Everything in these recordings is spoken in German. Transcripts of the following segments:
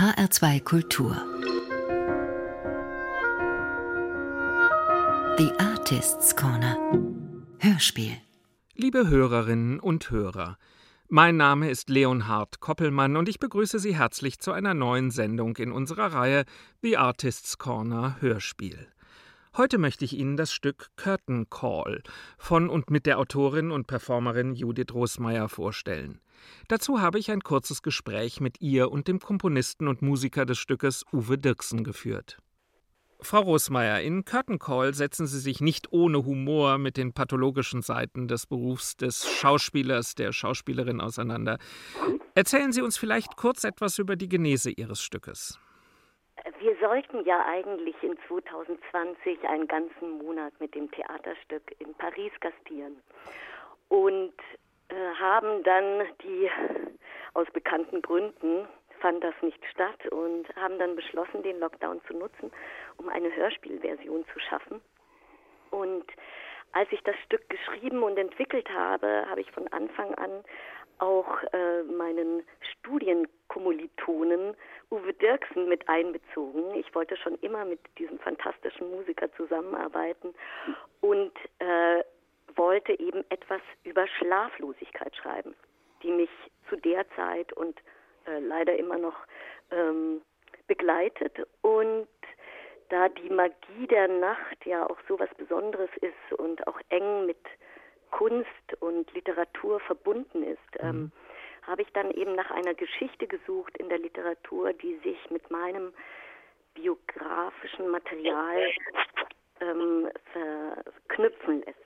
HR2 Kultur. The Artists Corner. Hörspiel. Liebe Hörerinnen und Hörer, mein Name ist Leonhard Koppelmann und ich begrüße Sie herzlich zu einer neuen Sendung in unserer Reihe The Artists Corner Hörspiel. Heute möchte ich Ihnen das Stück Curtain Call von und mit der Autorin und Performerin Judith Rosmeier vorstellen. Dazu habe ich ein kurzes Gespräch mit ihr und dem Komponisten und Musiker des Stückes Uwe Dirksen geführt. Frau Rosmeier, in Curtain Call setzen Sie sich nicht ohne Humor mit den pathologischen Seiten des Berufs des Schauspielers, der Schauspielerin auseinander. Erzählen Sie uns vielleicht kurz etwas über die Genese Ihres Stückes. Wir sollten ja eigentlich in 2020 einen ganzen Monat mit dem Theaterstück in Paris gastieren. Und äh, haben dann die, aus bekannten Gründen, fand das nicht statt und haben dann beschlossen, den Lockdown zu nutzen, um eine Hörspielversion zu schaffen. Und als ich das Stück geschrieben und entwickelt habe, habe ich von Anfang an auch äh, meinen Studienkommilitonen Uwe Dirksen mit einbezogen. Ich wollte schon immer mit diesem fantastischen Musiker zusammenarbeiten und äh, wollte eben etwas über Schlaflosigkeit schreiben, die mich zu der Zeit und äh, leider immer noch ähm, begleitet. Und da die Magie der Nacht ja auch so was Besonderes ist und auch eng mit Kunst und Literatur verbunden ist, ähm, mhm. habe ich dann eben nach einer Geschichte gesucht in der Literatur, die sich mit meinem biografischen Material ähm, verknüpfen lässt.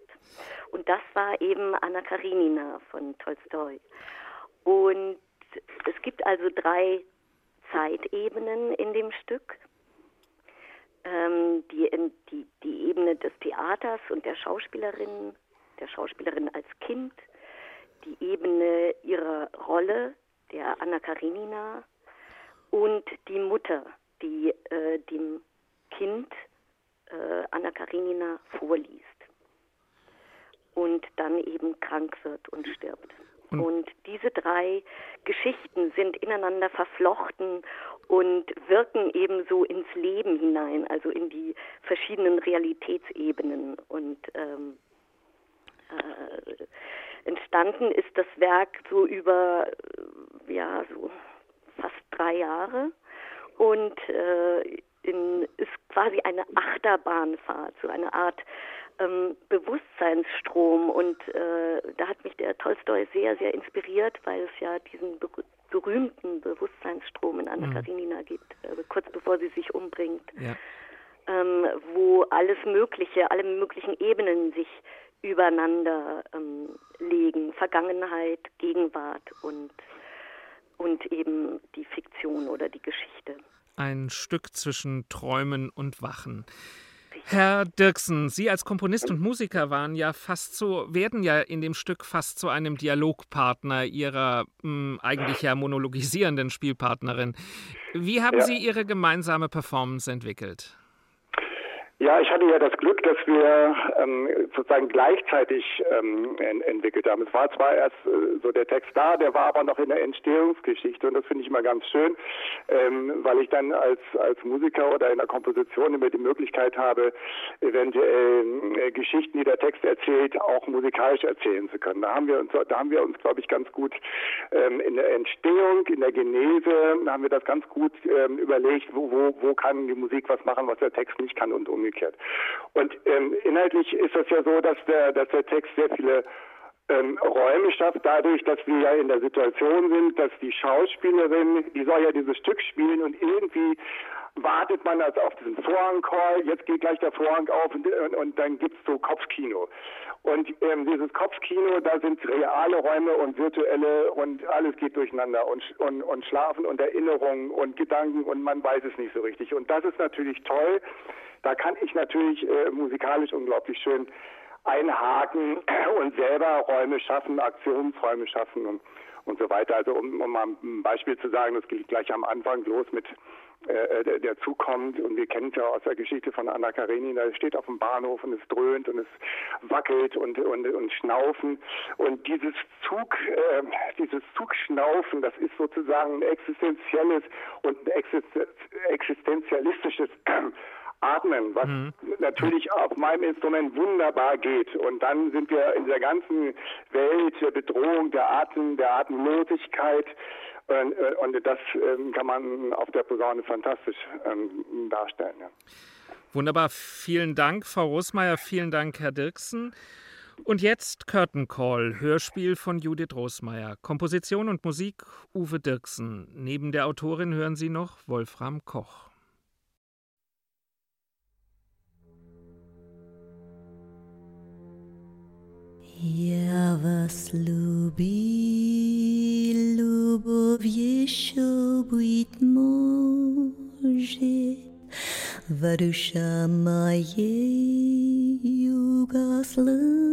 Und das war eben Anna Karenina von Tolstoi. Und es gibt also drei Zeitebenen in dem Stück. Ähm, die, die, die Ebene des Theaters und der Schauspielerin, der Schauspielerin als Kind, die Ebene ihrer Rolle, der Anna Karenina, und die Mutter, die äh, dem Kind äh, Anna Karenina vorliest und dann eben krank wird und stirbt. Und, und diese drei Geschichten sind ineinander verflochten und wirken ebenso ins Leben hinein, also in die verschiedenen Realitätsebenen. Und ähm, äh, entstanden ist das Werk so über ja so fast drei Jahre und äh, in, ist quasi eine Achterbahnfahrt, so eine Art ähm, Bewusstseinsstrom. Und äh, da hat mich der Tolstoi sehr, sehr inspiriert, weil es ja diesen ber berühmten Bewusstseinsstrom in Anna mhm. Karenina gibt, äh, kurz bevor sie sich umbringt. Ja. Ähm, wo alles Mögliche, alle möglichen Ebenen sich übereinander ähm, legen, Vergangenheit, Gegenwart und, und eben die Fiktion oder die Geschichte. Ein Stück zwischen Träumen und Wachen. Herr Dirksen, Sie als Komponist und Musiker waren ja fast so, werden ja in dem Stück fast zu einem Dialogpartner Ihrer mh, hm, eigentlich ja monologisierenden Spielpartnerin. Wie haben ja. Sie Ihre gemeinsame Performance entwickelt? Ja, ich hatte ja das Glück, dass wir ähm, sozusagen gleichzeitig ähm, en entwickelt haben. Es war zwar erst äh, so der Text da, der war aber noch in der Entstehungsgeschichte und das finde ich immer ganz schön, ähm, weil ich dann als als Musiker oder in der Komposition immer die Möglichkeit habe, eventuell äh, Geschichten, die der Text erzählt, auch musikalisch erzählen zu können. Da haben wir uns, da haben wir uns, glaube ich, ganz gut ähm, in der Entstehung, in der Genese, haben wir das ganz gut ähm, überlegt, wo, wo wo kann die Musik was machen, was der Text nicht kann und umgekehrt umgekehrt. Und ähm, inhaltlich ist es ja so, dass der, dass der Text sehr viele ähm, Räume schafft, dadurch, dass wir ja in der Situation sind, dass die Schauspielerin, die soll ja dieses Stück spielen und irgendwie wartet man also auf diesen Vorhang-Call, jetzt geht gleich der Vorhang auf und, und, und dann gibt's so Kopfkino. Und ähm, dieses Kopfkino, da sind reale Räume und virtuelle und alles geht durcheinander und, und, und Schlafen und Erinnerungen und Gedanken und man weiß es nicht so richtig. Und das ist natürlich toll, da kann ich natürlich äh, musikalisch unglaublich schön einhaken und selber Räume schaffen, Aktionsräume schaffen und, und so weiter. Also um, um mal ein Beispiel zu sagen, das geht gleich am Anfang los mit äh, der, der zukommt. Und wir kennen es ja aus der Geschichte von Anna Karenina. Da steht auf dem Bahnhof und es dröhnt und es wackelt und, und, und schnaufen. Und dieses Zug, äh, dieses Zugschnaufen, das ist sozusagen ein existenzielles und ein existenzialistisches Atmen, was mhm. natürlich auf meinem Instrument wunderbar geht. Und dann sind wir in der ganzen Welt der Bedrohung, der Atem, der Atemlosigkeit, und, äh, und das ähm, kann man auf der Posaune fantastisch ähm, darstellen. Ja. Wunderbar, vielen Dank, Frau Rosmeier, vielen Dank, Herr Dirksen. Und jetzt Curtain Call, Hörspiel von Judith Rosmeier. Komposition und Musik Uwe Dirksen. Neben der Autorin hören Sie noch Wolfram Koch. Я вас люби, любовь еще быть может, В душа моей угасла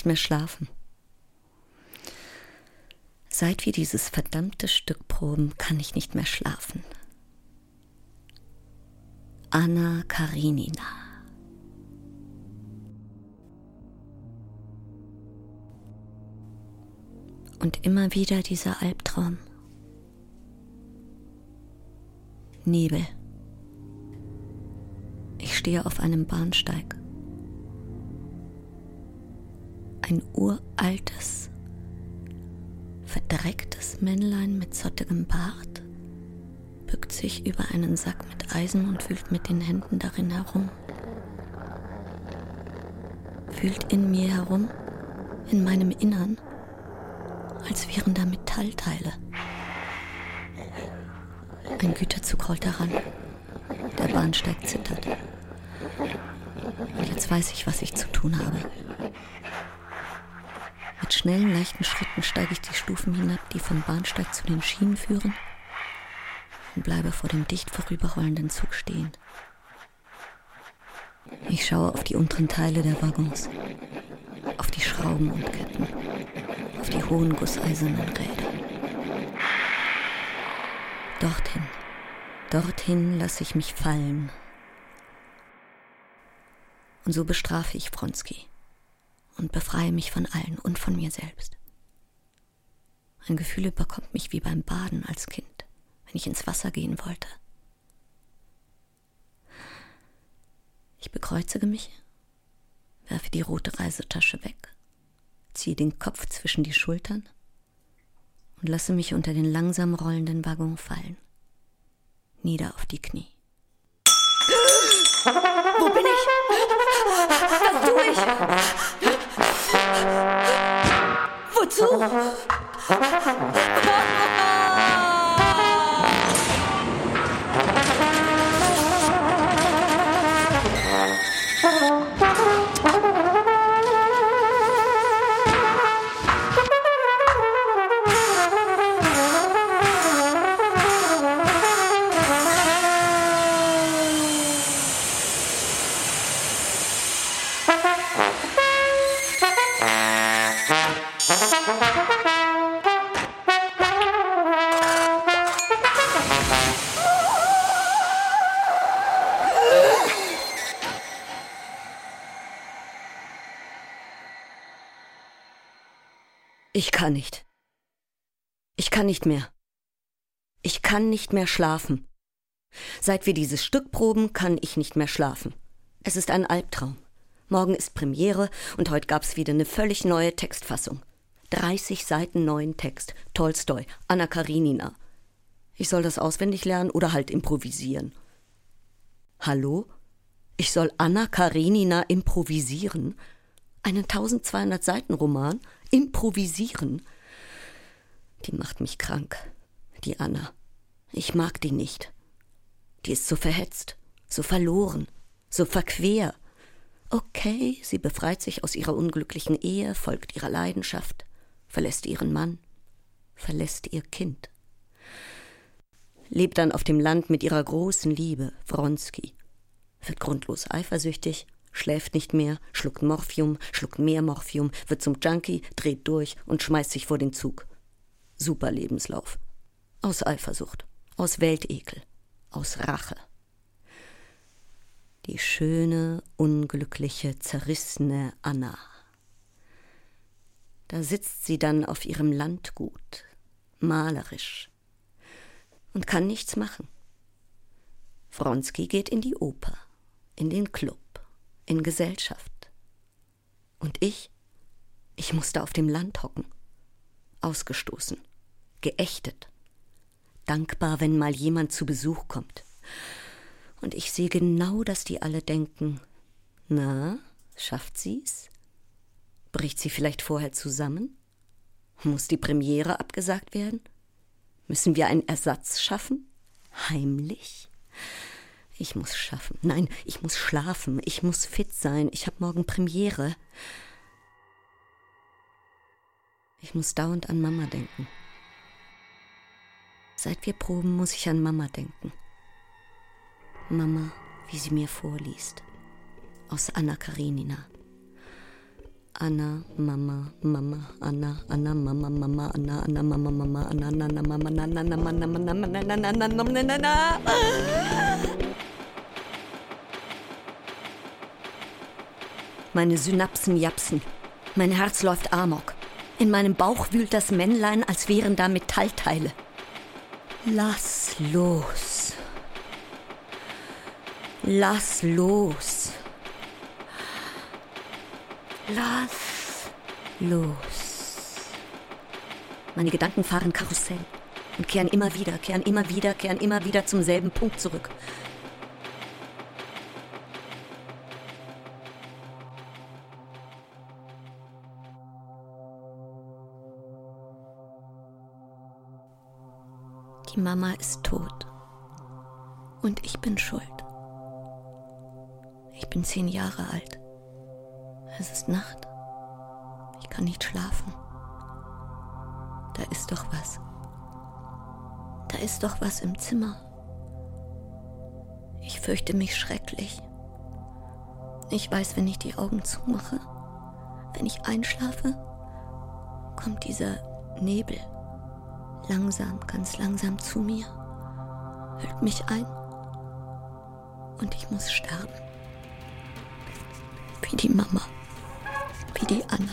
nicht mehr schlafen. Seit wir dieses verdammte Stück proben, kann ich nicht mehr schlafen. Anna Karinina. Und immer wieder dieser Albtraum. Nebel. Ich stehe auf einem Bahnsteig. Ein uraltes, verdrecktes Männlein mit zottigem Bart bückt sich über einen Sack mit Eisen und fühlt mit den Händen darin herum. Fühlt in mir herum, in meinem Innern als wären da Metallteile. Ein Güterzug rollt heran. Der Bahnsteig zittert. Jetzt weiß ich, was ich zu tun habe. Mit schnellen, leichten Schritten steige ich die Stufen hinab, die vom Bahnsteig zu den Schienen führen, und bleibe vor dem dicht vorüberrollenden Zug stehen. Ich schaue auf die unteren Teile der Waggons, auf die Schrauben und Ketten, auf die hohen gusseisernen Räder. Dorthin, dorthin lasse ich mich fallen. Und so bestrafe ich Bronski und befreie mich von allen und von mir selbst. Ein Gefühl überkommt mich wie beim Baden als Kind, wenn ich ins Wasser gehen wollte. Ich bekreuzige mich, werfe die rote Reisetasche weg ziehe den Kopf zwischen die Schultern und lasse mich unter den langsam rollenden Waggon fallen. Nieder auf die Knie. Wo bin ich? Was tue ich? Wozu? Ich kann nicht. Ich kann nicht mehr. Ich kann nicht mehr schlafen. Seit wir dieses Stück proben, kann ich nicht mehr schlafen. Es ist ein Albtraum. Morgen ist Premiere und heute gab's wieder eine völlig neue Textfassung. 30 Seiten neuen Text. Tolstoi, Anna Karinina. Ich soll das auswendig lernen oder halt improvisieren. Hallo? Ich soll Anna Karenina improvisieren? Einen 1200 Seiten Roman? Improvisieren. Die macht mich krank, die Anna. Ich mag die nicht. Die ist so verhetzt, so verloren, so verquer. Okay, sie befreit sich aus ihrer unglücklichen Ehe, folgt ihrer Leidenschaft, verlässt ihren Mann, verlässt ihr Kind. Lebt dann auf dem Land mit ihrer großen Liebe, Wronski. Wird grundlos eifersüchtig, schläft nicht mehr, schluckt Morphium, schluckt mehr Morphium, wird zum Junkie, dreht durch und schmeißt sich vor den Zug. Super Lebenslauf. Aus Eifersucht, aus Weltekel, aus Rache. Die schöne, unglückliche, zerrissene Anna. Da sitzt sie dann auf ihrem Landgut, malerisch, und kann nichts machen. Wronski geht in die Oper, in den Club, in Gesellschaft. Und ich, ich musste auf dem Land hocken, ausgestoßen, geächtet, dankbar, wenn mal jemand zu Besuch kommt. Und ich sehe genau, dass die alle denken, na, schafft sie's? Bricht sie vielleicht vorher zusammen? Muss die Premiere abgesagt werden? Müssen wir einen Ersatz schaffen? Heimlich? Ich muss schaffen. Nein, ich muss schlafen. Ich muss fit sein. Ich habe morgen Premiere. Ich muss dauernd an Mama denken. Seit wir proben, muss ich an Mama denken. Mama, wie sie mir vorliest. Aus Anna Karenina. Anna, Mama, Mama, Anna, Anna, Mama, Mama, Anna, Anna, Mama, Mama, Anna, Anna, Anna, Mama, Anna, Anna, Anna, Anna, Anna, Anna, Anna, Anna, Anna, Anna. Meine Synapsen japsen. Mein Herz läuft amok. In meinem Bauch wühlt das Männlein, als wären da Metallteile. Lass los. Lass los. Lass los. Meine Gedanken fahren Karussell und kehren immer wieder, kehren immer wieder, kehren immer wieder zum selben Punkt zurück. Die Mama ist tot. Und ich bin schuld. Ich bin zehn Jahre alt. Es ist Nacht. Ich kann nicht schlafen. Da ist doch was. Da ist doch was im Zimmer. Ich fürchte mich schrecklich. Ich weiß, wenn ich die Augen zumache, wenn ich einschlafe, kommt dieser Nebel langsam, ganz langsam zu mir, hüllt mich ein und ich muss sterben. Wie die Mama, wie die Anna.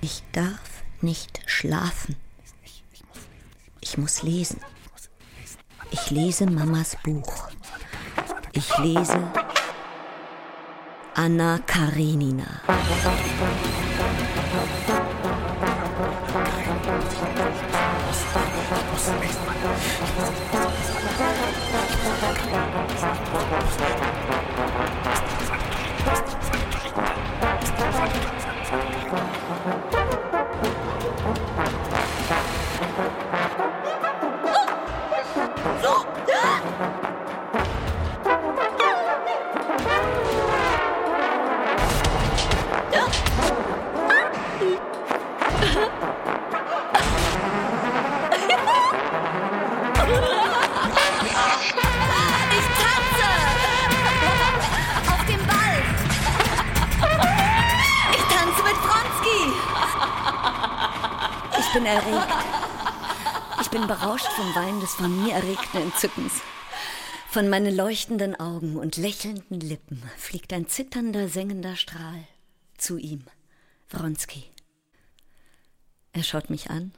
Ich darf nicht schlafen. Ich muss lesen. Ich lese Mamas Buch. Ich lese Anna Karenina. Ich bin erregt. Ich bin berauscht vom Wein des von mir erregten Entzückens. Von meinen leuchtenden Augen und lächelnden Lippen fliegt ein zitternder, sengender Strahl zu ihm, Wronski. Er schaut mich an.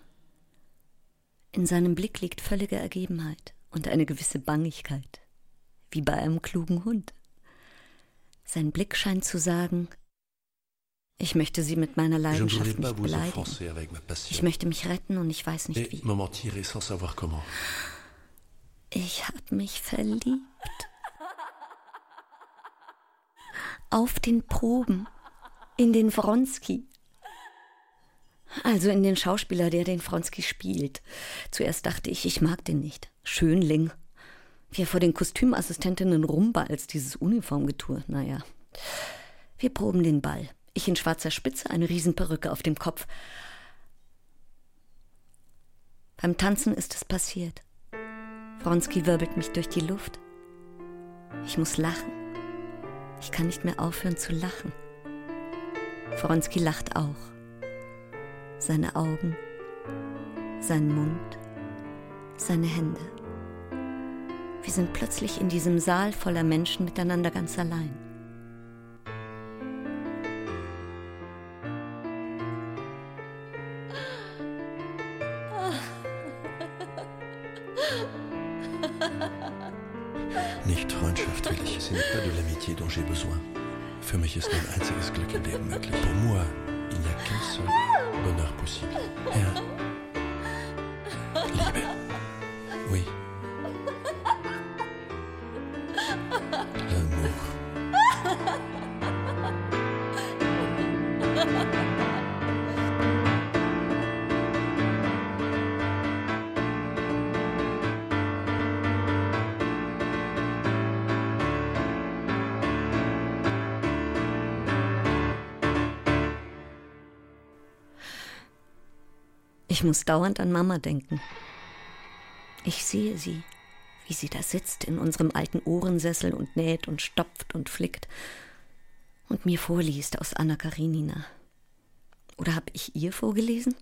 In seinem Blick liegt völlige Ergebenheit und eine gewisse Bangigkeit, wie bei einem klugen Hund. Sein Blick scheint zu sagen, ich möchte sie mit meiner ne Leidenschaft nicht beleidigen. Ich möchte mich retten und ich weiß nicht wie. Ich hab mich verliebt. Auf den Proben. In den Wronski. Also in den Schauspieler, der den Wronski spielt. Zuerst dachte ich, ich mag den nicht. Schönling. Wie er vor den Kostümassistentinnen rumbalzt, dieses Uniformgetue. Naja. Wir proben den Ball. Ich in schwarzer Spitze, eine Riesenperücke auf dem Kopf. Beim Tanzen ist es passiert. Wronski wirbelt mich durch die Luft. Ich muss lachen. Ich kann nicht mehr aufhören zu lachen. Wronski lacht auch. Seine Augen, sein Mund, seine Hände. Wir sind plötzlich in diesem Saal voller Menschen miteinander ganz allein. Dont j'ai besoin. Für mich ist ein einziges Glück im Leben möglich. Pour moi, il n'y a qu'un seul bonheur possible. Herr. Liebe. Ich muss dauernd an Mama denken. Ich sehe sie, wie sie da sitzt in unserem alten Ohrensessel und näht und stopft und flickt und mir vorliest aus Anna Karenina. Oder habe ich ihr vorgelesen?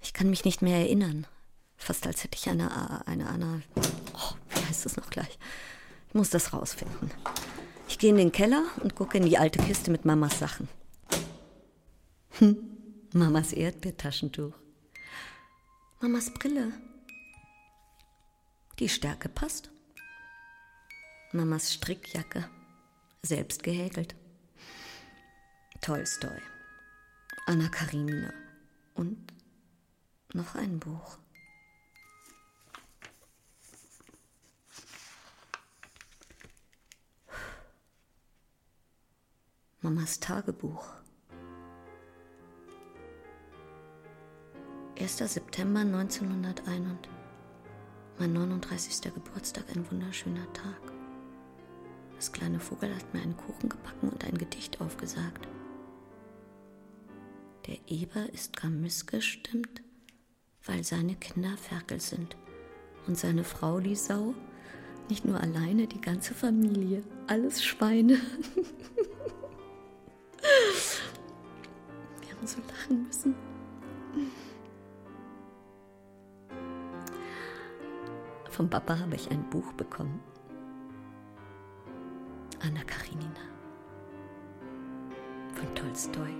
Ich kann mich nicht mehr erinnern. Fast als hätte ich eine, eine Anna. Oh, wie heißt das noch gleich? Ich muss das rausfinden. Ich gehe in den Keller und gucke in die alte Kiste mit Mamas Sachen. Hm, Mamas Erdbeertaschentuch. Mamas Brille. Die Stärke passt. Mamas Strickjacke. Selbst gehäkelt. Tolstoi. Anna Karenina. Und noch ein Buch. Mamas Tagebuch. 1. September 1901. Mein 39. Geburtstag, ein wunderschöner Tag. Das kleine Vogel hat mir einen Kuchen gebacken und ein Gedicht aufgesagt. Der Eber ist gar missgestimmt, weil seine Kinder Ferkel sind und seine Frau die Sau, nicht nur alleine, die ganze Familie, alles Schweine. Wir haben so lachen müssen. Vom Papa habe ich ein Buch bekommen. Anna Karenina. Von Tolstoi.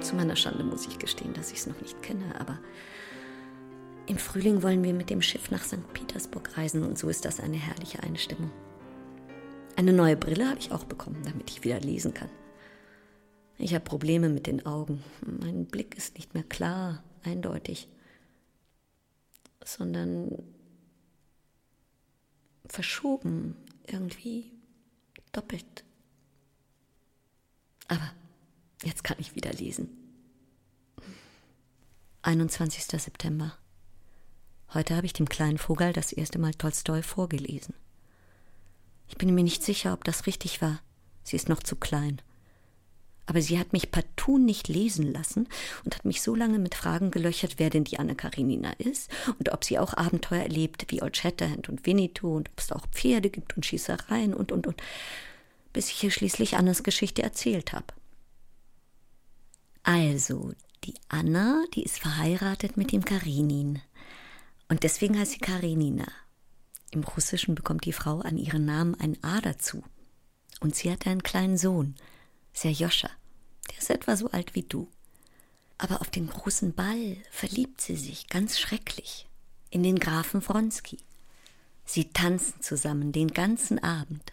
Zu meiner Schande muss ich gestehen, dass ich es noch nicht kenne, aber im Frühling wollen wir mit dem Schiff nach St. Petersburg reisen und so ist das eine herrliche Einstimmung. Eine neue Brille habe ich auch bekommen, damit ich wieder lesen kann. Ich habe Probleme mit den Augen. Mein Blick ist nicht mehr klar, eindeutig, sondern verschoben, irgendwie doppelt. Aber jetzt kann ich wieder lesen. 21. September. Heute habe ich dem kleinen Vogel das erste Mal Tolstoi vorgelesen. Ich bin mir nicht sicher, ob das richtig war. Sie ist noch zu klein. Aber sie hat mich partout nicht lesen lassen und hat mich so lange mit Fragen gelöchert, wer denn die Anne Karenina ist und ob sie auch Abenteuer erlebt wie Old Shatterhand und Winnetou und ob es auch Pferde gibt und Schießereien und und und, bis ich ihr schließlich Annas Geschichte erzählt habe. Also, die Anna, die ist verheiratet mit dem Karenin. Und deswegen heißt sie Karenina. Im Russischen bekommt die Frau an ihren Namen ein A dazu. Und sie hat einen kleinen Sohn, Serjoscha. Der ist etwa so alt wie du. Aber auf dem großen Ball verliebt sie sich ganz schrecklich in den Grafen Wronski. Sie tanzen zusammen den ganzen Abend.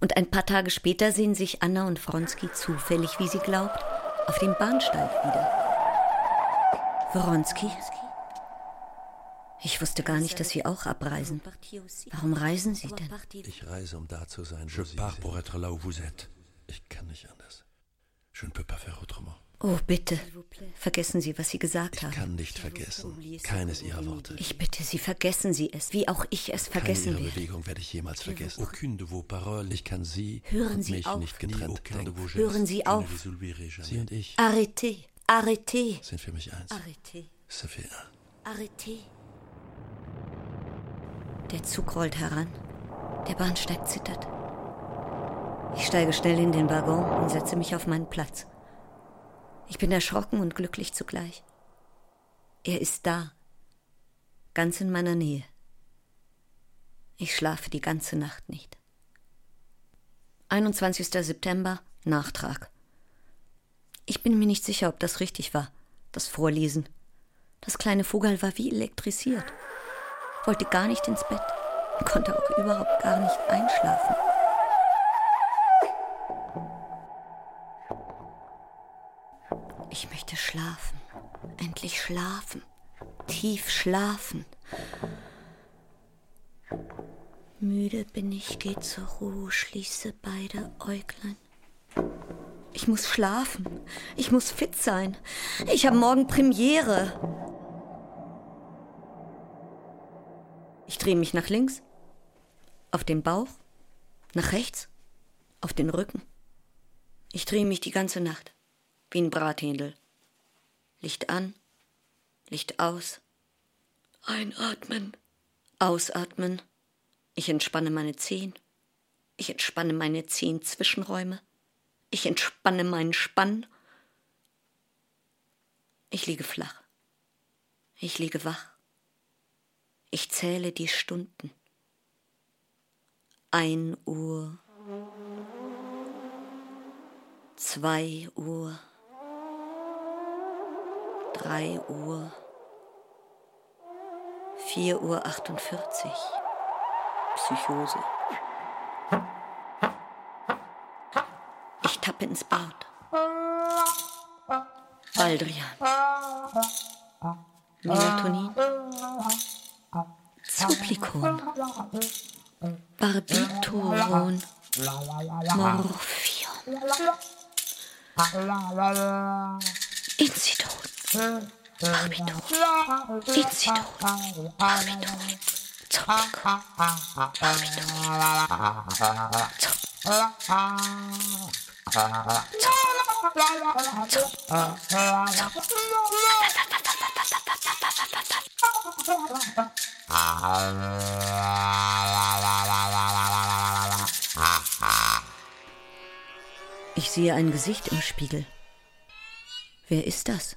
Und ein paar Tage später sehen sich Anna und Wronski zufällig, wie sie glaubt, auf dem Bahnsteig wieder. Wronski? Ich wusste gar nicht, dass Sie auch abreisen. Warum reisen Sie denn? Ich reise, um da zu sein. Je pars pour être là où vous êtes. Ich kann nicht anders. Je ne peux pas faire autrement. Oh, bitte. Vergessen Sie, was Sie gesagt Ich haben. kann nicht vergessen. Keines Ihrer Worte. Ich bitte Sie, vergessen Sie es, wie auch ich es Keine vergessen Ihrer werde. Bewegung werde ich jemals vergessen. Aucune de vos paroles. Ich kann Sie Hören und Sie mich auf. nicht getrennt Hören denken. Sie auf. Sie und ich Arrêtez, arrêtez, sind für mich eins. arrêtez, Ça fait un. arrêtez. Der Zug rollt heran. Der Bahnsteig zittert. Ich steige schnell in den Waggon und setze mich auf meinen Platz. Ich bin erschrocken und glücklich zugleich. Er ist da, ganz in meiner Nähe. Ich schlafe die ganze Nacht nicht. 21. September, Nachtrag. Ich bin mir nicht sicher, ob das richtig war, das Vorlesen. Das kleine Vogel war wie elektrisiert, wollte gar nicht ins Bett, konnte auch überhaupt gar nicht einschlafen. Ich möchte schlafen, endlich schlafen, tief schlafen. Müde bin ich, geh zur Ruhe, schließe beide Äuglein. Ich muss schlafen. Ich muss fit sein. Ich habe morgen Premiere. Ich drehe mich nach links, auf den Bauch, nach rechts, auf den Rücken. Ich drehe mich die ganze Nacht, wie ein Brathändel. Licht an, Licht aus. Einatmen, ausatmen. Ich entspanne meine Zehen. Ich entspanne meine zehn Zwischenräume. Ich entspanne meinen Spann. Ich liege flach. Ich liege wach. Ich zähle die Stunden. Ein Uhr. Zwei Uhr. Drei Uhr. Vier Uhr achtundvierzig. Psychose. Ich tappe ins Bad. Baldrian. Melatonin. Supplikon. Barbituron. Morphium. Inzidon. Supplikon. Barbiton. Zup. Ich sehe ein Gesicht im Spiegel. Wer ist das?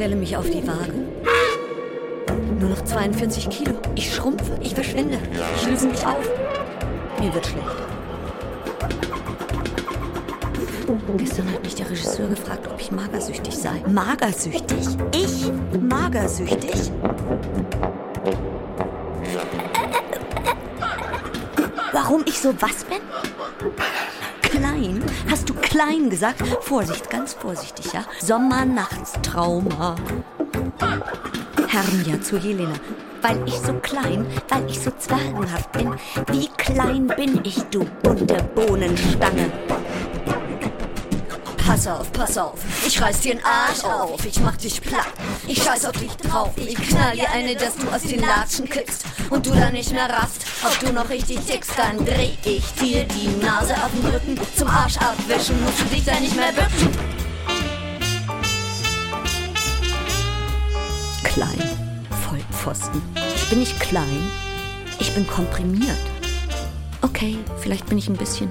stelle mich auf die Waage. Nur noch 42 Kilo. Ich schrumpfe, ich verschwinde. Ich löse mich auf. Mir wird schlecht. Gestern hat mich der Regisseur gefragt, ob ich magersüchtig sei. Magersüchtig? Ich? Magersüchtig? Warum ich so was bin? Klein? Hast klein gesagt? Vorsicht, ganz vorsichtig, ja? Sommernachtstrauma. Hermia zu Jelena. Weil ich so klein, weil ich so zwergenhaft bin. Wie klein bin ich, du bunte Bohnenstange? Pass auf, pass auf, ich reiß dir den Arsch auf, ich mach dich platt, ich scheiß auf dich drauf, ich knall dir eine, dass du aus den Latschen kippst und du dann nicht mehr raffst, ob du noch richtig tickst, dann dreh ich dir die Nase auf den Rücken, zum Arsch abwischen, musst du dich dann nicht mehr bücken. Klein, Vollpfosten. Ich bin nicht klein, ich bin komprimiert. Okay, vielleicht bin ich ein bisschen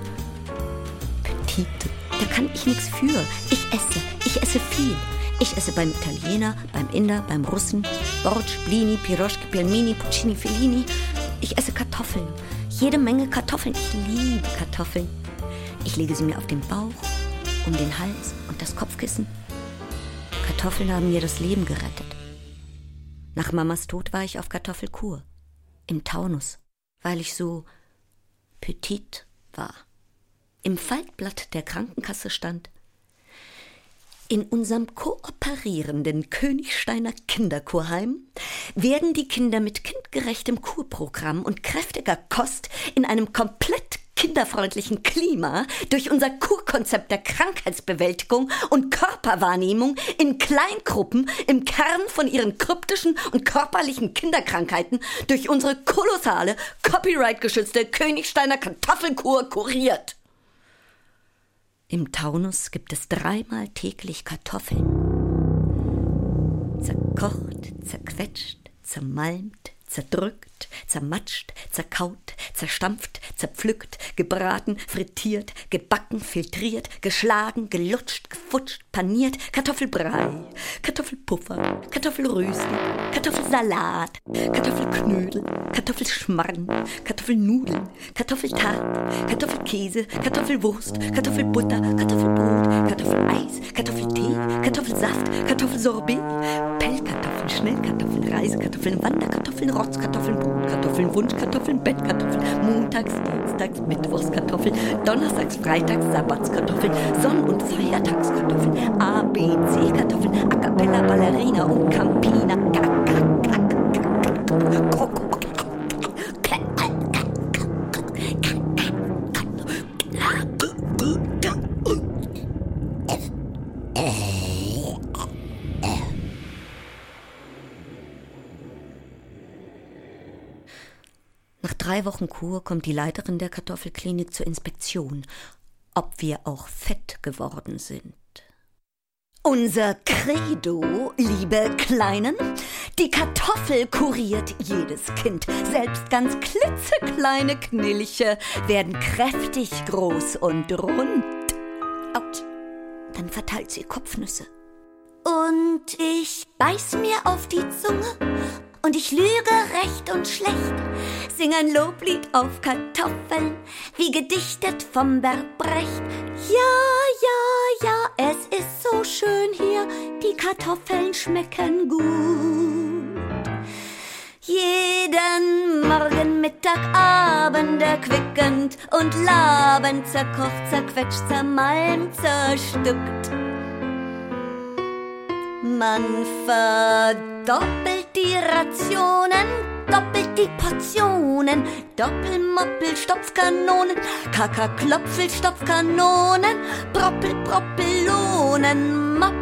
petite. Da kann ich nichts für. Ich esse, ich esse viel. Ich esse beim Italiener, beim Inder, beim Russen, Borsch, Blini, Piroschke, Pelmini, Puccini, Fellini. Ich esse Kartoffeln. Jede Menge Kartoffeln. Ich liebe Kartoffeln. Ich lege sie mir auf den Bauch, um den Hals und das Kopfkissen. Kartoffeln haben mir das Leben gerettet. Nach Mamas Tod war ich auf Kartoffelkur. Im Taunus, weil ich so petit war. Im Faltblatt der Krankenkasse stand, in unserem kooperierenden Königsteiner Kinderkurheim werden die Kinder mit kindgerechtem Kurprogramm und kräftiger Kost in einem komplett kinderfreundlichen Klima durch unser Kurkonzept der Krankheitsbewältigung und Körperwahrnehmung in Kleingruppen im Kern von ihren kryptischen und körperlichen Kinderkrankheiten durch unsere kolossale, copyright-geschützte Königsteiner Kartoffelkur kuriert. Im Taunus gibt es dreimal täglich Kartoffeln. Zerkocht, zerquetscht, zermalmt, zerdrückt, zermatscht, zerkaut, zerstampft, zerpflückt, gebraten, frittiert, gebacken, filtriert, geschlagen, gelutscht, gefutscht, paniert, Kartoffelbrei, Kartoffelpuffer, Kartoffelröschen, Kartoffelsalat, Kartoffelknödel, Kartoffelschmarrn, Kartoffelnudeln, Kartoffeltart, Kartoffelkäse, Kartoffelwurst, Kartoffelbutter, Kartoffelbrot, Kartoffeleis, Kartoffeltee, Kartoffelsaft, Kartoffelsorbet, Pellkartoffeln, Schnellkartoffeln, Reisekartoffeln, Wanderkartoffeln, Rotzkartoffeln, Brotkartoffeln, Wunschkartoffeln, Bettkartoffeln, Montags, Dienstags, Mittwochskartoffeln, Donnerstags, Freitags, Sabbatskartoffeln, Sonn- und Feiertagskartoffeln, A, B, C-Kartoffeln, A Cappella, Ballerina und Campina. Nach drei Wochen Kur kommt die Leiterin der Kartoffelklinik zur Inspektion, ob wir auch fett geworden sind. Unser Credo, liebe Kleinen, die Kartoffel kuriert jedes Kind. Selbst ganz klitzekleine Knilche werden kräftig groß und rund. Autsch. Dann verteilt sie Kopfnüsse. Und ich beiß mir auf die Zunge und ich lüge recht und schlecht, sing ein Loblied auf Kartoffeln, wie gedichtet vom Bert Brecht. Ja, ja, ja, es ist so schön hier, die Kartoffeln schmecken gut. Jeden Morgen, Mittag, Abend erquickend und labend, zerkocht, zerquetscht, zermalmt, zerstückt. Man verdoppelt die Rationen, doppelt die Portionen, Doppelmoppel, Stopfkanonen, Kakaklopfel, Stopfkanonen, Proppel, Proppelonen, Mopp.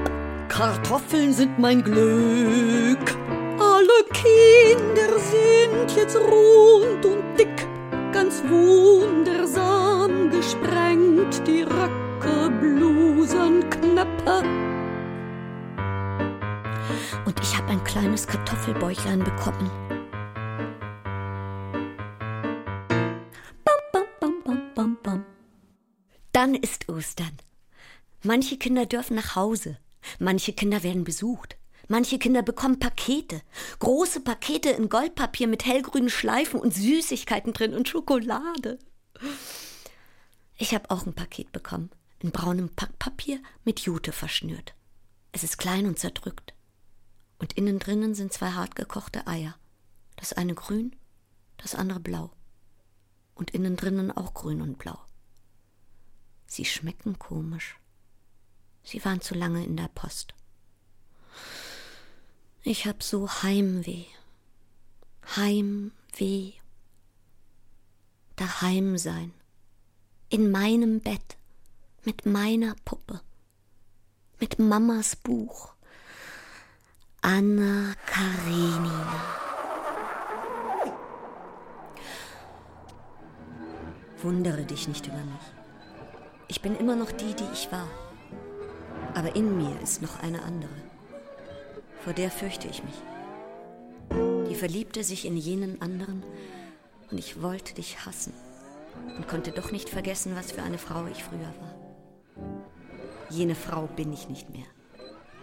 Kartoffeln sind mein Glück. Alle Kinder sind jetzt rund und dick, ganz wundersam gesprengt, die Röcke, Blusen, Knöpfe. Und ich habe ein kleines Kartoffelbäuchlein bekommen. Dann ist Ostern. Manche Kinder dürfen nach Hause. Manche Kinder werden besucht. Manche Kinder bekommen Pakete. Große Pakete in Goldpapier mit hellgrünen Schleifen und Süßigkeiten drin und Schokolade. Ich habe auch ein Paket bekommen. In braunem Packpapier mit Jute verschnürt. Es ist klein und zerdrückt. Und innen drinnen sind zwei hartgekochte Eier. Das eine grün, das andere blau. Und innen drinnen auch grün und blau. Sie schmecken komisch. Sie waren zu lange in der Post. Ich hab so Heimweh. Heimweh. Daheim sein. In meinem Bett. Mit meiner Puppe. Mit Mamas Buch. Anna Karenina. Wundere dich nicht über mich. Ich bin immer noch die, die ich war. Aber in mir ist noch eine andere. Vor der fürchte ich mich. Die verliebte sich in jenen anderen und ich wollte dich hassen und konnte doch nicht vergessen, was für eine Frau ich früher war. Jene Frau bin ich nicht mehr.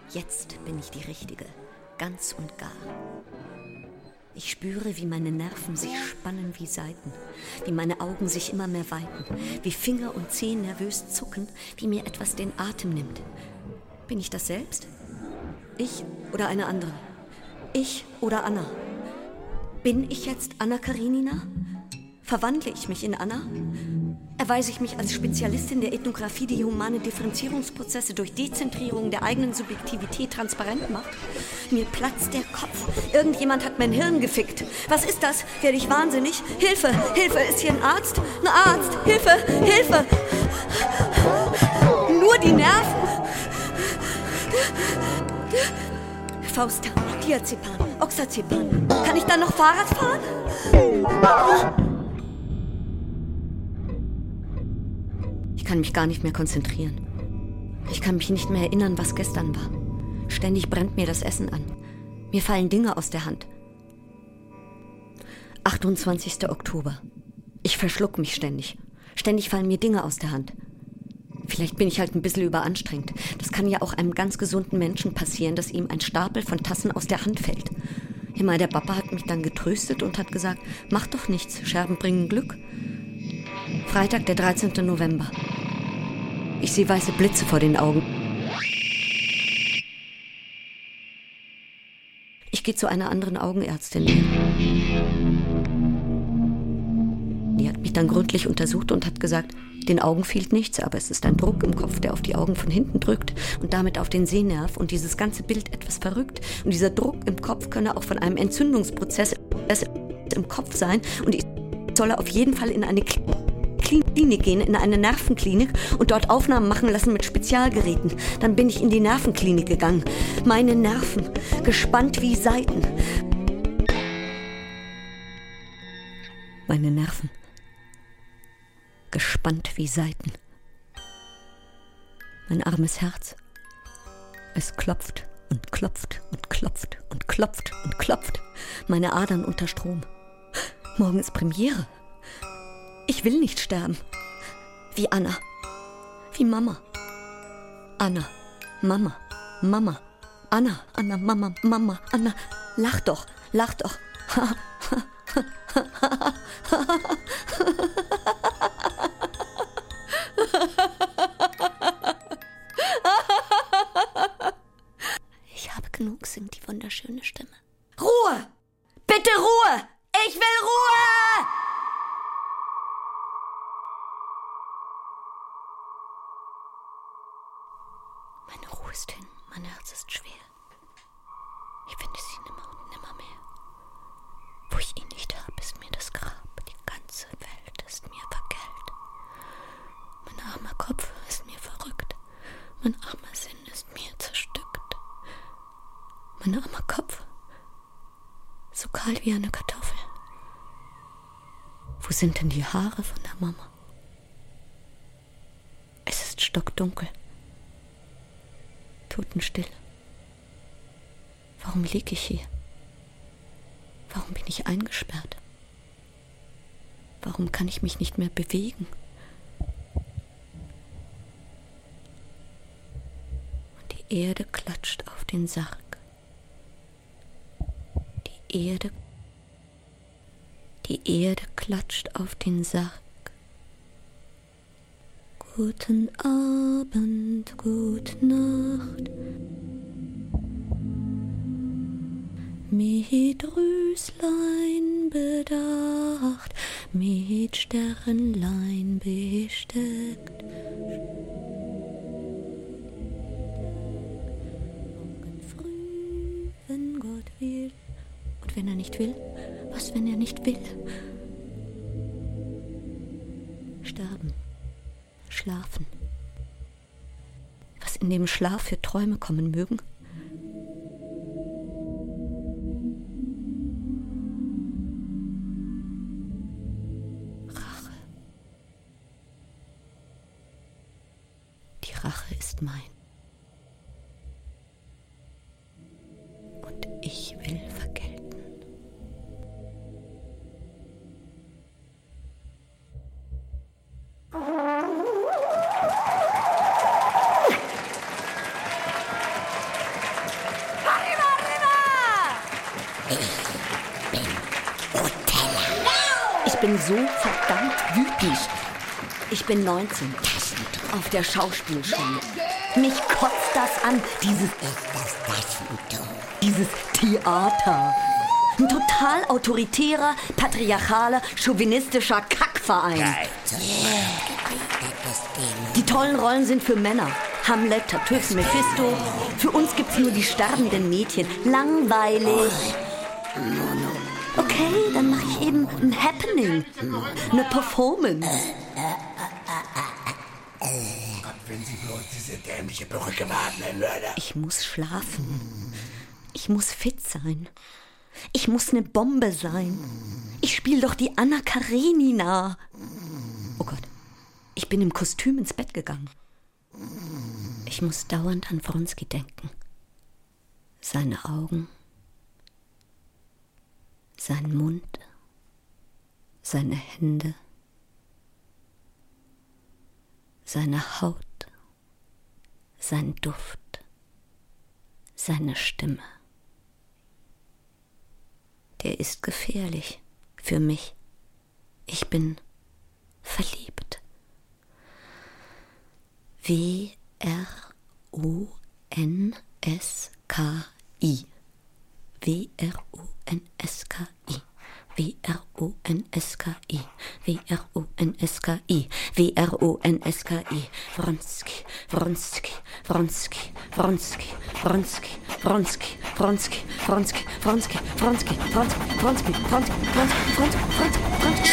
Jetzt bin ich die Richtige, ganz und gar. Ich spüre, wie meine Nerven sich spannen wie Saiten, wie meine Augen sich immer mehr weiten, wie Finger und Zehen nervös zucken, wie mir etwas den Atem nimmt. Bin ich das selbst? Ich oder eine andere? Ich oder Anna? Bin ich jetzt Anna Karinina? Verwandle ich mich in Anna? Erweise ich mich als Spezialistin der Ethnographie, die humane Differenzierungsprozesse durch Dezentrierung der eigenen Subjektivität transparent macht? Mir platzt der Kopf. Irgendjemand hat mein Hirn gefickt. Was ist das? Werde ich wahnsinnig? Hilfe! Hilfe! Ist hier ein Arzt? Ein Arzt! Hilfe! Hilfe! Nur die Nerven! Fausta, Diazepam, Oxazepam. Kann ich dann noch Fahrrad fahren? Kann mich gar nicht mehr konzentrieren. Ich kann mich nicht mehr erinnern, was gestern war. Ständig brennt mir das Essen an. Mir fallen Dinge aus der Hand. 28. Oktober. Ich verschluck mich ständig. Ständig fallen mir Dinge aus der Hand. Vielleicht bin ich halt ein bisschen überanstrengt. Das kann ja auch einem ganz gesunden Menschen passieren, dass ihm ein Stapel von Tassen aus der Hand fällt. Immer der Papa hat mich dann getröstet und hat gesagt, mach doch nichts, Scherben bringen Glück. Freitag, der 13. November. Ich sehe weiße Blitze vor den Augen. Ich gehe zu einer anderen Augenärztin. Die hat mich dann gründlich untersucht und hat gesagt, den Augen fehlt nichts, aber es ist ein Druck im Kopf, der auf die Augen von hinten drückt und damit auf den Sehnerv und dieses ganze Bild etwas verrückt. Und dieser Druck im Kopf könne auch von einem Entzündungsprozess im Kopf sein und ich solle auf jeden Fall in eine Klinik gehen, in eine Nervenklinik und dort Aufnahmen machen lassen mit Spezialgeräten. Dann bin ich in die Nervenklinik gegangen. Meine Nerven, gespannt wie Seiten. Meine Nerven, gespannt wie Seiten. Mein armes Herz, es klopft und klopft und klopft und klopft und klopft. Meine Adern unter Strom. Morgen ist Premiere. Ich will nicht sterben. Wie Anna. Wie Mama. Anna. Mama. Mama. Anna. Anna. Mama. Mama. Anna. Lach doch. Lach doch. Ich sind denn die Haare von der Mama? Es ist stockdunkel. Totenstill. Warum liege ich hier? Warum bin ich eingesperrt? Warum kann ich mich nicht mehr bewegen? Und die Erde klatscht auf den Sarg. Die Erde die Erde klatscht auf den Sarg. Guten Abend, gute Nacht. Mit Rüslein bedacht, mit Sternlein besteckt. Morgen früh, wenn Gott will. Und wenn er nicht will? Was, wenn er nicht will? Schlafen. Was in dem Schlaf für Träume kommen mögen? 19. Auf der Schauspielschule. Mich kotzt das an, dieses, dieses Theater. Ein total autoritärer, patriarchaler, chauvinistischer Kackverein. Die tollen Rollen sind für Männer. Hamlet, Tartuffe, Mephisto. Für uns gibt's nur die sterbenden Mädchen. Langweilig. Okay, dann mache ich eben ein Happening. Eine Performance. Wenn Sie bloß diese warten würde. Ich muss schlafen. Ich muss fit sein. Ich muss eine Bombe sein. Ich spiele doch die Anna Karenina. Oh Gott, ich bin im Kostüm ins Bett gegangen. Ich muss dauernd an Wronski denken. Seine Augen, sein Mund, seine Hände, seine Haut, sein Duft, seine Stimme. Der ist gefährlich für mich. Ich bin verliebt. W-R-O-N-S-K-I. W-R-O-N-S-K-I. W-R-O-N-S-K-I. W-R-O-N-S-K-I. W-R-O-N-S-K-I. Wronski, Wronski, Wronski, Wronski, Wronski, Wronski, Wronski, Wronski, Wronski, Wronski, Wronski, Wronski, Wronski, Wronski, Wronski, Wronski, Wronski.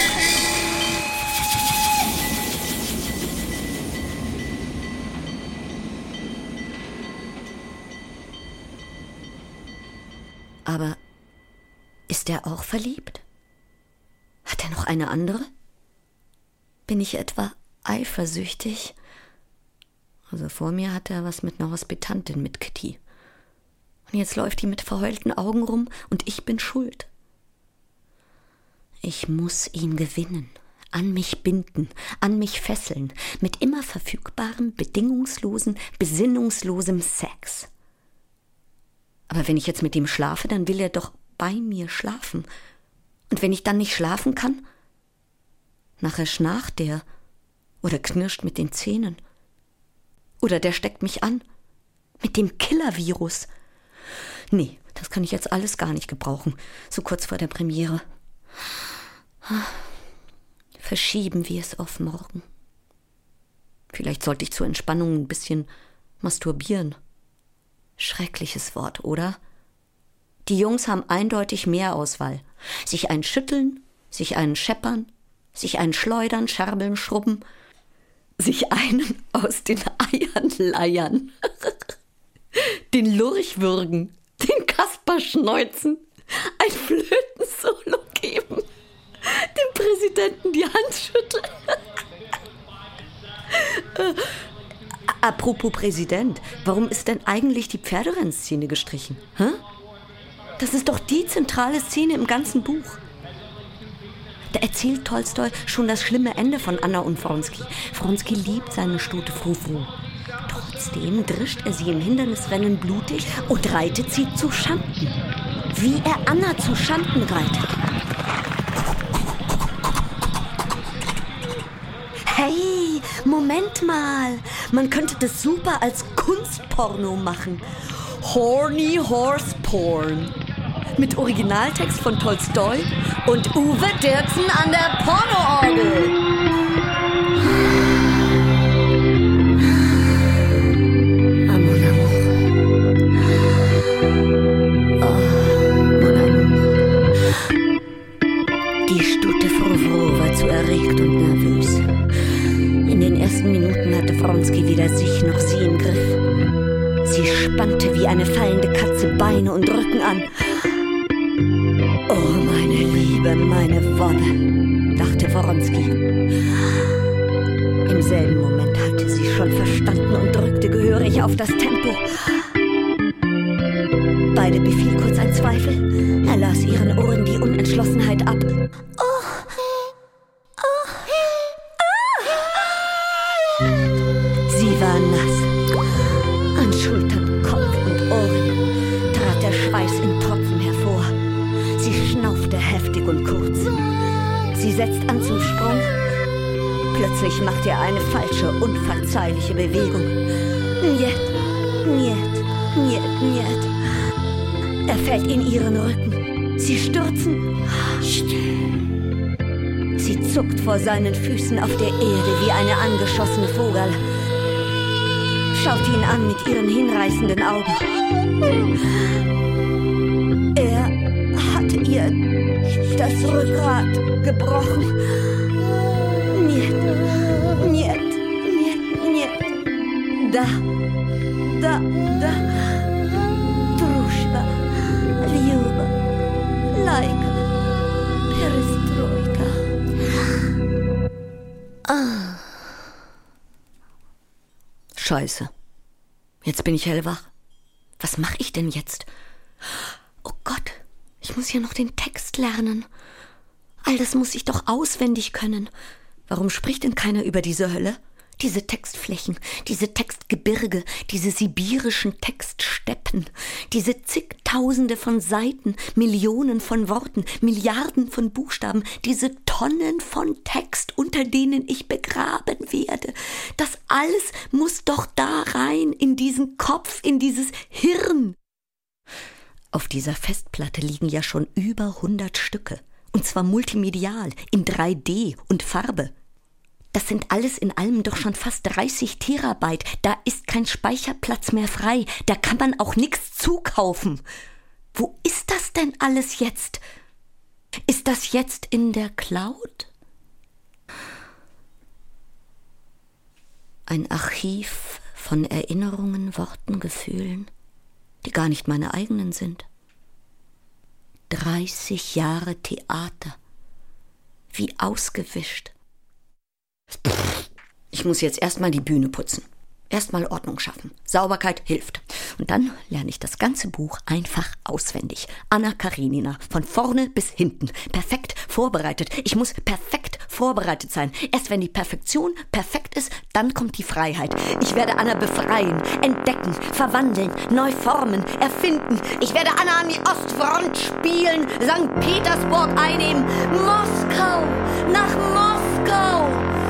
Aber ist er auch verliebt? Hat er noch eine andere? Bin ich etwa eifersüchtig? Also vor mir hatte er was mit einer Hospitantin mit Kitty. Und jetzt läuft die mit verheulten Augen rum und ich bin schuld. Ich muss ihn gewinnen, an mich binden, an mich fesseln, mit immer verfügbarem, bedingungslosen, besinnungslosem Sex. Aber wenn ich jetzt mit ihm schlafe, dann will er doch bei mir schlafen. Und wenn ich dann nicht schlafen kann? Nachher schnarcht der oder knirscht mit den Zähnen. Oder der steckt mich an. Mit dem Killer-Virus. Nee, das kann ich jetzt alles gar nicht gebrauchen, so kurz vor der Premiere. Verschieben wir es auf morgen. Vielleicht sollte ich zur Entspannung ein bisschen masturbieren. Schreckliches Wort, oder? Die Jungs haben eindeutig mehr Auswahl. Sich einen schütteln, sich einen scheppern, sich einen schleudern, scherbeln, schrubben, sich einen aus den Eiern leiern, den Lurch würgen, den Kasper schneuzen, ein Flötensolo geben, dem Präsidenten die Hand schütteln. Apropos Präsident, warum ist denn eigentlich die Pferderennszene gestrichen? Hä? Das ist doch die zentrale Szene im ganzen Buch. Da erzählt Tolstoi schon das schlimme Ende von Anna und Wronski. Wronski liebt seine Stute Frufru. Trotzdem drischt er sie im Hindernisrennen blutig und reitet sie zu Schanden. Wie er Anna zu Schanden reitet. Hey, Moment mal. Man könnte das super als Kunstporno machen. Horny Horse Porn. Mit Originaltext von Tolstoi und Uwe Dirksen an der Pornoorgel. Ah. Die Stute Frou war zu erregt und nervös. In den ersten Minuten hatte Wronski weder sich noch sie im Griff. Sie spannte wie eine fallende Katze Beine und Rücken an. Oh, meine Liebe, meine Wonne, dachte Woronski. Im selben Moment hatte sie schon verstanden und drückte gehörig auf das Tempo. Beide befiel kurz ein Zweifel. Er las ihren Ohren die Unentschlossenheit ab. Macht er eine falsche, unverzeihliche Bewegung. Niet, niet, niet, niet. Er fällt in ihren Rücken. Sie stürzen. Sie zuckt vor seinen Füßen auf der Erde wie eine angeschossene Vogel. Schaut ihn an mit ihren hinreißenden Augen. Er hat ihr das Rückgrat gebrochen. Niet, niet, niet, niet. Da, da, da. Дружба, Люба, Лайка, Perestroika. Ah. Scheiße. Jetzt bin ich hellwach. Was mache ich denn jetzt? Oh Gott, ich muss ja noch den Text lernen. All das muss ich doch auswendig können. Warum spricht denn keiner über diese Hölle? Diese Textflächen, diese Textgebirge, diese sibirischen Textsteppen, diese zigtausende von Seiten, Millionen von Worten, Milliarden von Buchstaben, diese Tonnen von Text, unter denen ich begraben werde. Das alles muss doch da rein, in diesen Kopf, in dieses Hirn. Auf dieser Festplatte liegen ja schon über hundert Stücke. Und zwar multimedial, in 3D und Farbe. Das sind alles in allem doch schon fast 30 Terabyte. Da ist kein Speicherplatz mehr frei. Da kann man auch nichts zukaufen. Wo ist das denn alles jetzt? Ist das jetzt in der Cloud? Ein Archiv von Erinnerungen, Worten, Gefühlen, die gar nicht meine eigenen sind. 30 Jahre Theater. Wie ausgewischt. Ich muss jetzt erstmal die Bühne putzen. Erstmal Ordnung schaffen. Sauberkeit hilft. Und dann lerne ich das ganze Buch einfach auswendig. Anna Karenina. Von vorne bis hinten. Perfekt vorbereitet. Ich muss perfekt vorbereitet sein. Erst wenn die Perfektion perfekt ist, dann kommt die Freiheit. Ich werde Anna befreien, entdecken, verwandeln, neu formen, erfinden. Ich werde Anna an die Ostfront spielen, St. Petersburg einnehmen, Moskau, nach Moskau.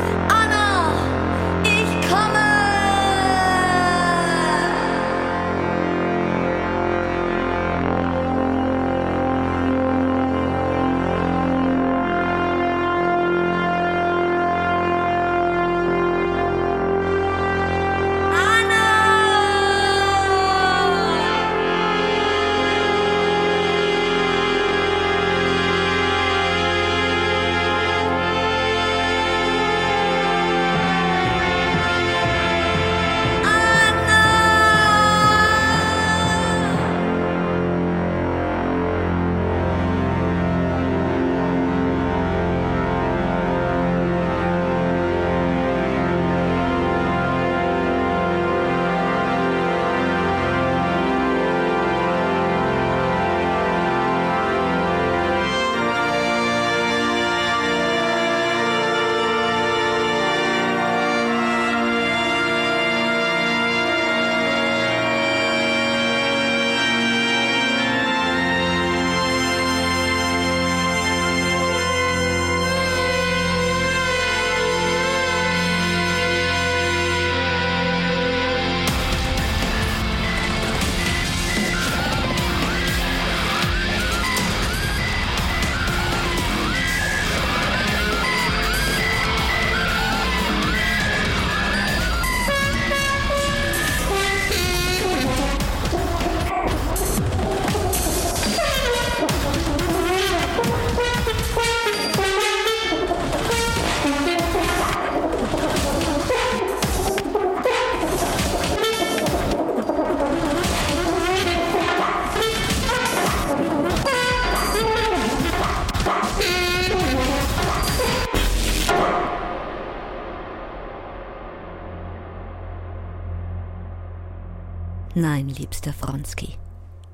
Liebster Wronski.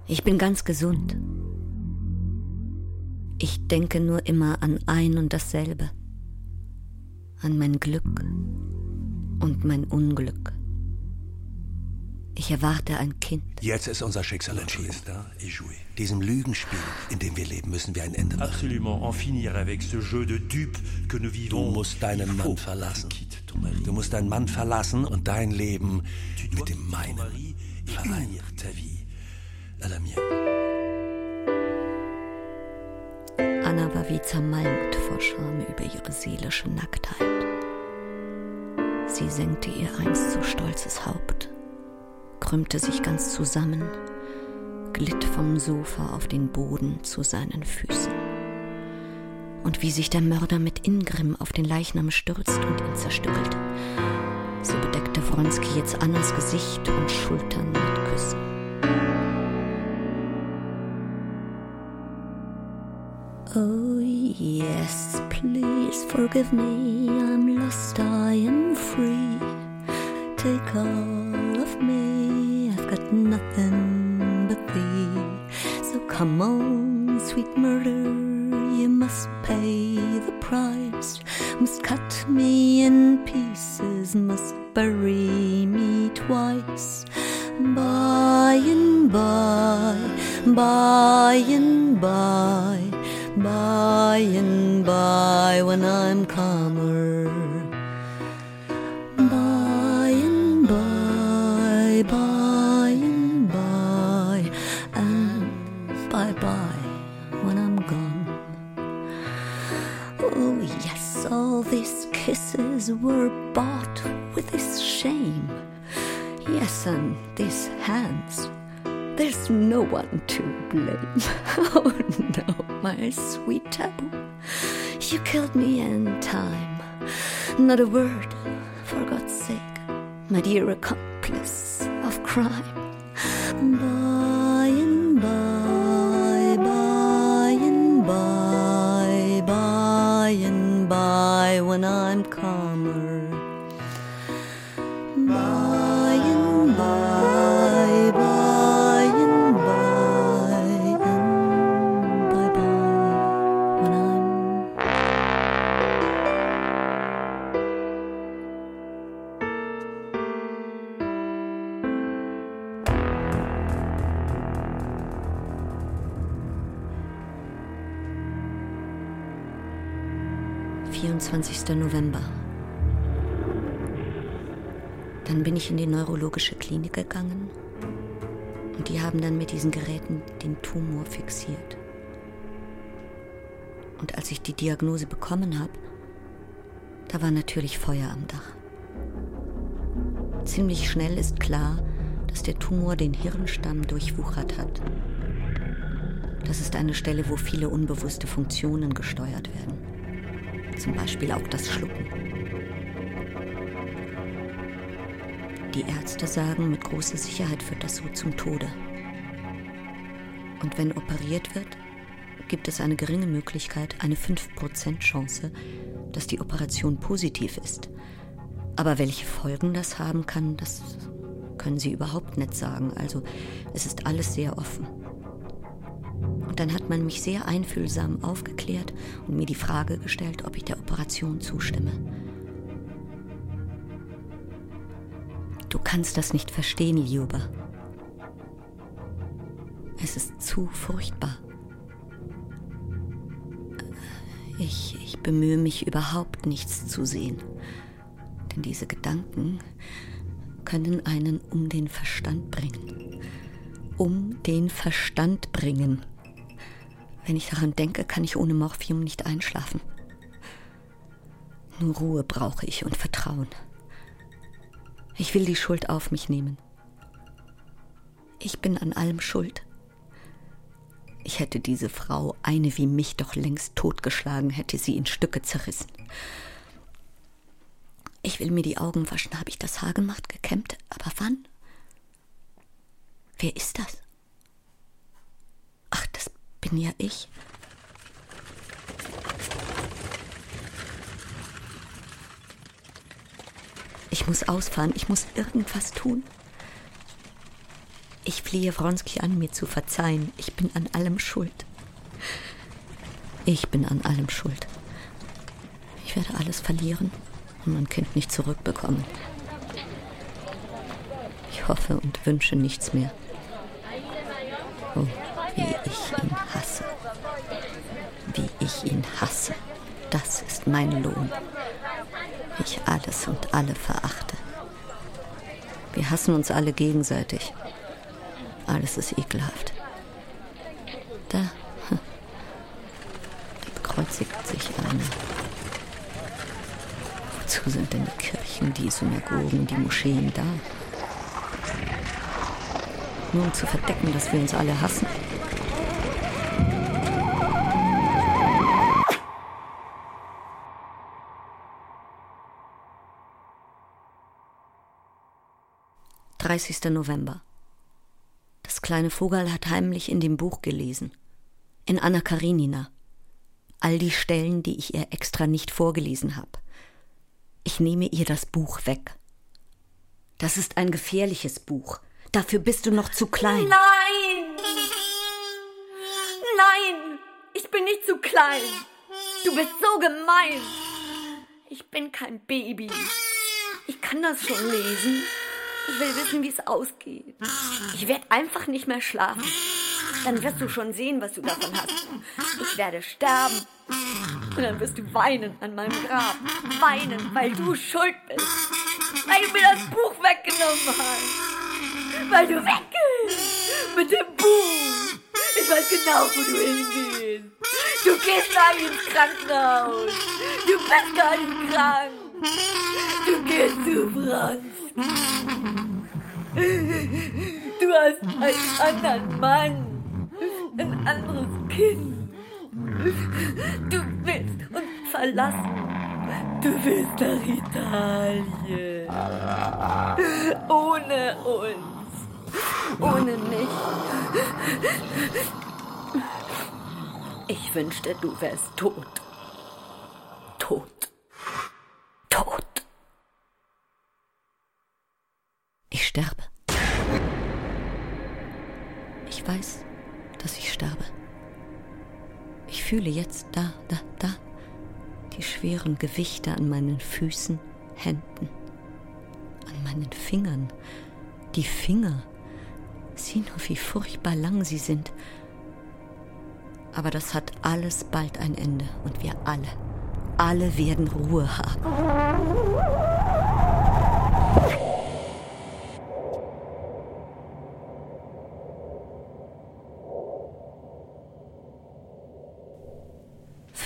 Ich bin ganz gesund. Ich denke nur immer an ein und dasselbe. An mein Glück und mein Unglück. Ich erwarte ein Kind. Jetzt ist unser Schicksal entschieden. Diesem Lügenspiel, in dem wir leben, müssen wir ein Ende machen. Absolument en finir avec ce jeu de dupes que nous Du musst deinen Mann verlassen. Du musst deinen Mann verlassen und dein Leben mit dem meinen vereinen. ta vie. À la mienne. Anna war wie zermalmt vor Scham über ihre seelische Nacktheit. Sie senkte ihr einst so stolzes Haupt, krümmte sich ganz zusammen, glitt vom Sofa auf den Boden zu seinen Füßen. Und wie sich der Mörder mit Ingrimm auf den Leichnam stürzt und ihn zerstückelt, so bedeckte Wronski jetzt Annas Gesicht und Schultern mit Küssen. Oh, yes, please forgive me. I'm lost, I am free. Take all of me, I've got nothing but thee. So come on, sweet murder, you must pay the price. Must cut me in pieces, must bury me twice. By and by, by and by, by and by, when I'm calmer. By and by, by were bought with this shame. Yes, and these hands, there's no one to blame. Oh no, my sweet taboo, you killed me in time. Not a word, for God's sake, my dear accomplice of crime. By by, when I'm calmer. 24. November. Dann bin ich in die neurologische Klinik gegangen und die haben dann mit diesen Geräten den Tumor fixiert. Und als ich die Diagnose bekommen habe, da war natürlich Feuer am Dach. Ziemlich schnell ist klar, dass der Tumor den Hirnstamm durchwuchert hat. Das ist eine Stelle, wo viele unbewusste Funktionen gesteuert werden. Zum Beispiel auch das Schlucken. Die Ärzte sagen, mit großer Sicherheit führt das so zum Tode. Und wenn operiert wird, gibt es eine geringe Möglichkeit, eine 5% Chance, dass die Operation positiv ist. Aber welche Folgen das haben kann, das können sie überhaupt nicht sagen. Also es ist alles sehr offen. Und dann hat man mich sehr einfühlsam aufgeklärt und mir die Frage gestellt, ob ich der Operation zustimme. Du kannst das nicht verstehen, Liuba. Es ist zu furchtbar. Ich, ich bemühe mich überhaupt nichts zu sehen. Denn diese Gedanken können einen um den Verstand bringen. Um den Verstand bringen. Wenn ich daran denke, kann ich ohne Morphium nicht einschlafen. Nur Ruhe brauche ich und Vertrauen. Ich will die Schuld auf mich nehmen. Ich bin an allem schuld. Ich hätte diese Frau, eine wie mich, doch längst totgeschlagen, hätte sie in Stücke zerrissen. Ich will mir die Augen waschen. Habe ich das Haar gemacht, gekämmt? Aber wann? Wer ist das? Bin ja ich. Ich muss ausfahren, ich muss irgendwas tun. Ich flehe Wronski an, mir zu verzeihen. Ich bin an allem schuld. Ich bin an allem schuld. Ich werde alles verlieren und mein Kind nicht zurückbekommen. Ich hoffe und wünsche nichts mehr. Oh, wie ich ihn hasse. Wie ich ihn hasse. Das ist mein Lohn. Ich alles und alle verachte. Wir hassen uns alle gegenseitig. Alles ist ekelhaft. Da, da bekreuzigt sich einer. Wozu sind denn die Kirchen, die Synagogen, die Moscheen da? Nur um zu verdecken, dass wir uns alle hassen? Dreißigster November. Das kleine Vogel hat heimlich in dem Buch gelesen. In Anna Karinina. All die Stellen, die ich ihr extra nicht vorgelesen habe. Ich nehme ihr das Buch weg. Das ist ein gefährliches Buch. Dafür bist du noch zu klein. Nein! Nein! Ich bin nicht zu klein. Du bist so gemein. Ich bin kein Baby. Ich kann das schon lesen. Ich will wissen, wie es ausgeht. Ich werde einfach nicht mehr schlafen. Dann wirst du schon sehen, was du davon hast. Ich werde sterben. Und dann wirst du weinen an meinem Grab. Weinen, weil du schuld bist. Weil du mir das Buch weggenommen hast. Weil du weggehst mit dem Buch. Ich weiß genau, wo du hingehst. Du gehst gleich ins Krankenhaus. Du bist gar nicht krank. Du gehst zu Franz. Du hast einen anderen Mann, ein anderes Kind. Du willst uns verlassen. Du willst nach Italien. Ohne uns. Ohne mich. Ich wünschte, du wärst tot. Tot. Tot. Ich sterbe. Ich weiß, dass ich sterbe. Ich fühle jetzt da, da, da die schweren Gewichte an meinen Füßen, Händen, an meinen Fingern. Die Finger. Sieh nur, wie furchtbar lang sie sind. Aber das hat alles bald ein Ende und wir alle, alle werden Ruhe haben.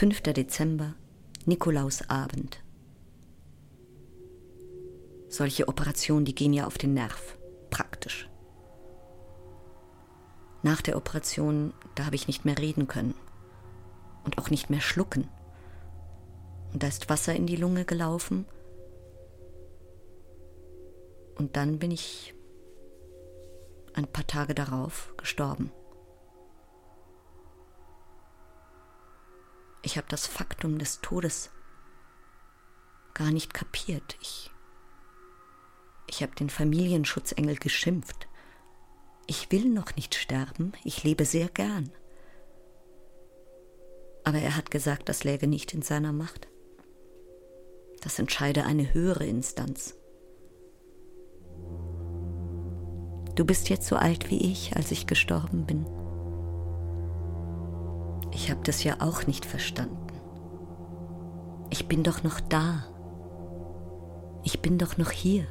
Fünfter Dezember, Nikolausabend. Solche Operationen, die gehen ja auf den Nerv, praktisch. Nach der Operation, da habe ich nicht mehr reden können und auch nicht mehr schlucken. Und da ist Wasser in die Lunge gelaufen. Und dann bin ich ein paar Tage darauf gestorben. Ich habe das Faktum des Todes gar nicht kapiert. Ich, ich habe den Familienschutzengel geschimpft. Ich will noch nicht sterben, ich lebe sehr gern. Aber er hat gesagt, das läge nicht in seiner Macht. Das entscheide eine höhere Instanz. Du bist jetzt so alt wie ich, als ich gestorben bin. Ich habe das ja auch nicht verstanden. Ich bin doch noch da. Ich bin doch noch hier.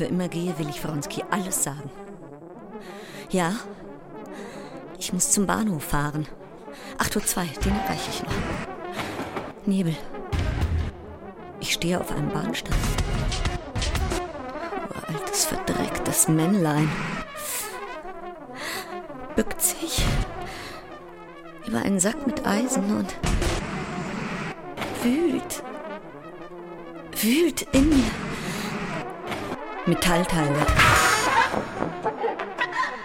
Für immer gehe, will ich Wronski alles sagen. Ja, ich muss zum Bahnhof fahren. 8.02 Uhr, den erreiche ich noch. Nebel. Ich stehe auf einem Bahnsteig. Uraltes, verdrecktes Männlein. Bückt sich über einen Sack mit Eisen und wühlt. Wühlt in mir. Metallteile.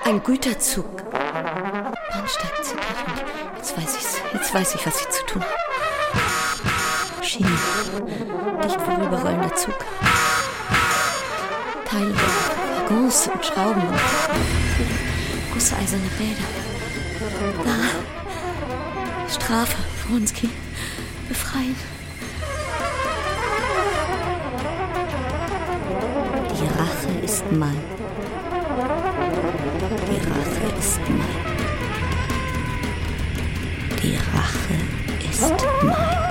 Ein Güterzug. Bahnsteig zittert jetzt weiß ich's. Jetzt weiß ich, was ich zu tun habe. Schienen. Dicht vorüberrollender Zug. Teile, Waggons und Schrauben und gusseiserne Räder. Da. Strafe, Wronski. Befreien. Mein. Die Rache ist mein. Die Rache ist mein.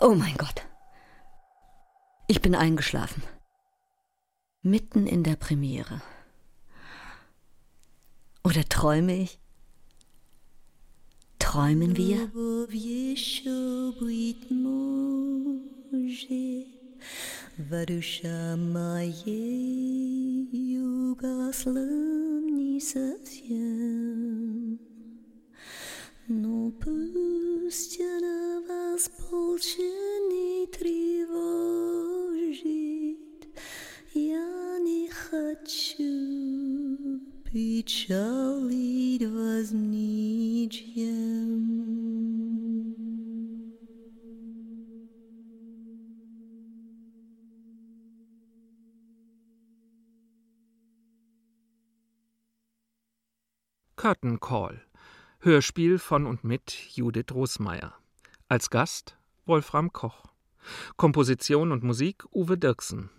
Oh mein Gott. Ich bin eingeschlafen. Mitten in der Premiere. Oder träume ich? Träumen wir? Воруша моей угасла не совсем. Но пусть она вас больше не тревожит. Я не хочу печалить вас ничем. Curtain Call. Hörspiel von und mit Judith Rosmeier. Als Gast Wolfram Koch. Komposition und Musik Uwe Dirksen.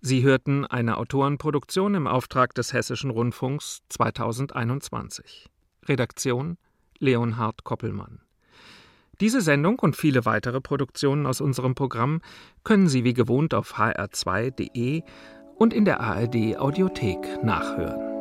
Sie hörten eine Autorenproduktion im Auftrag des Hessischen Rundfunks 2021. Redaktion Leonhard Koppelmann. Diese Sendung und viele weitere Produktionen aus unserem Programm können Sie wie gewohnt auf hr2.de und in der ARD Audiothek nachhören.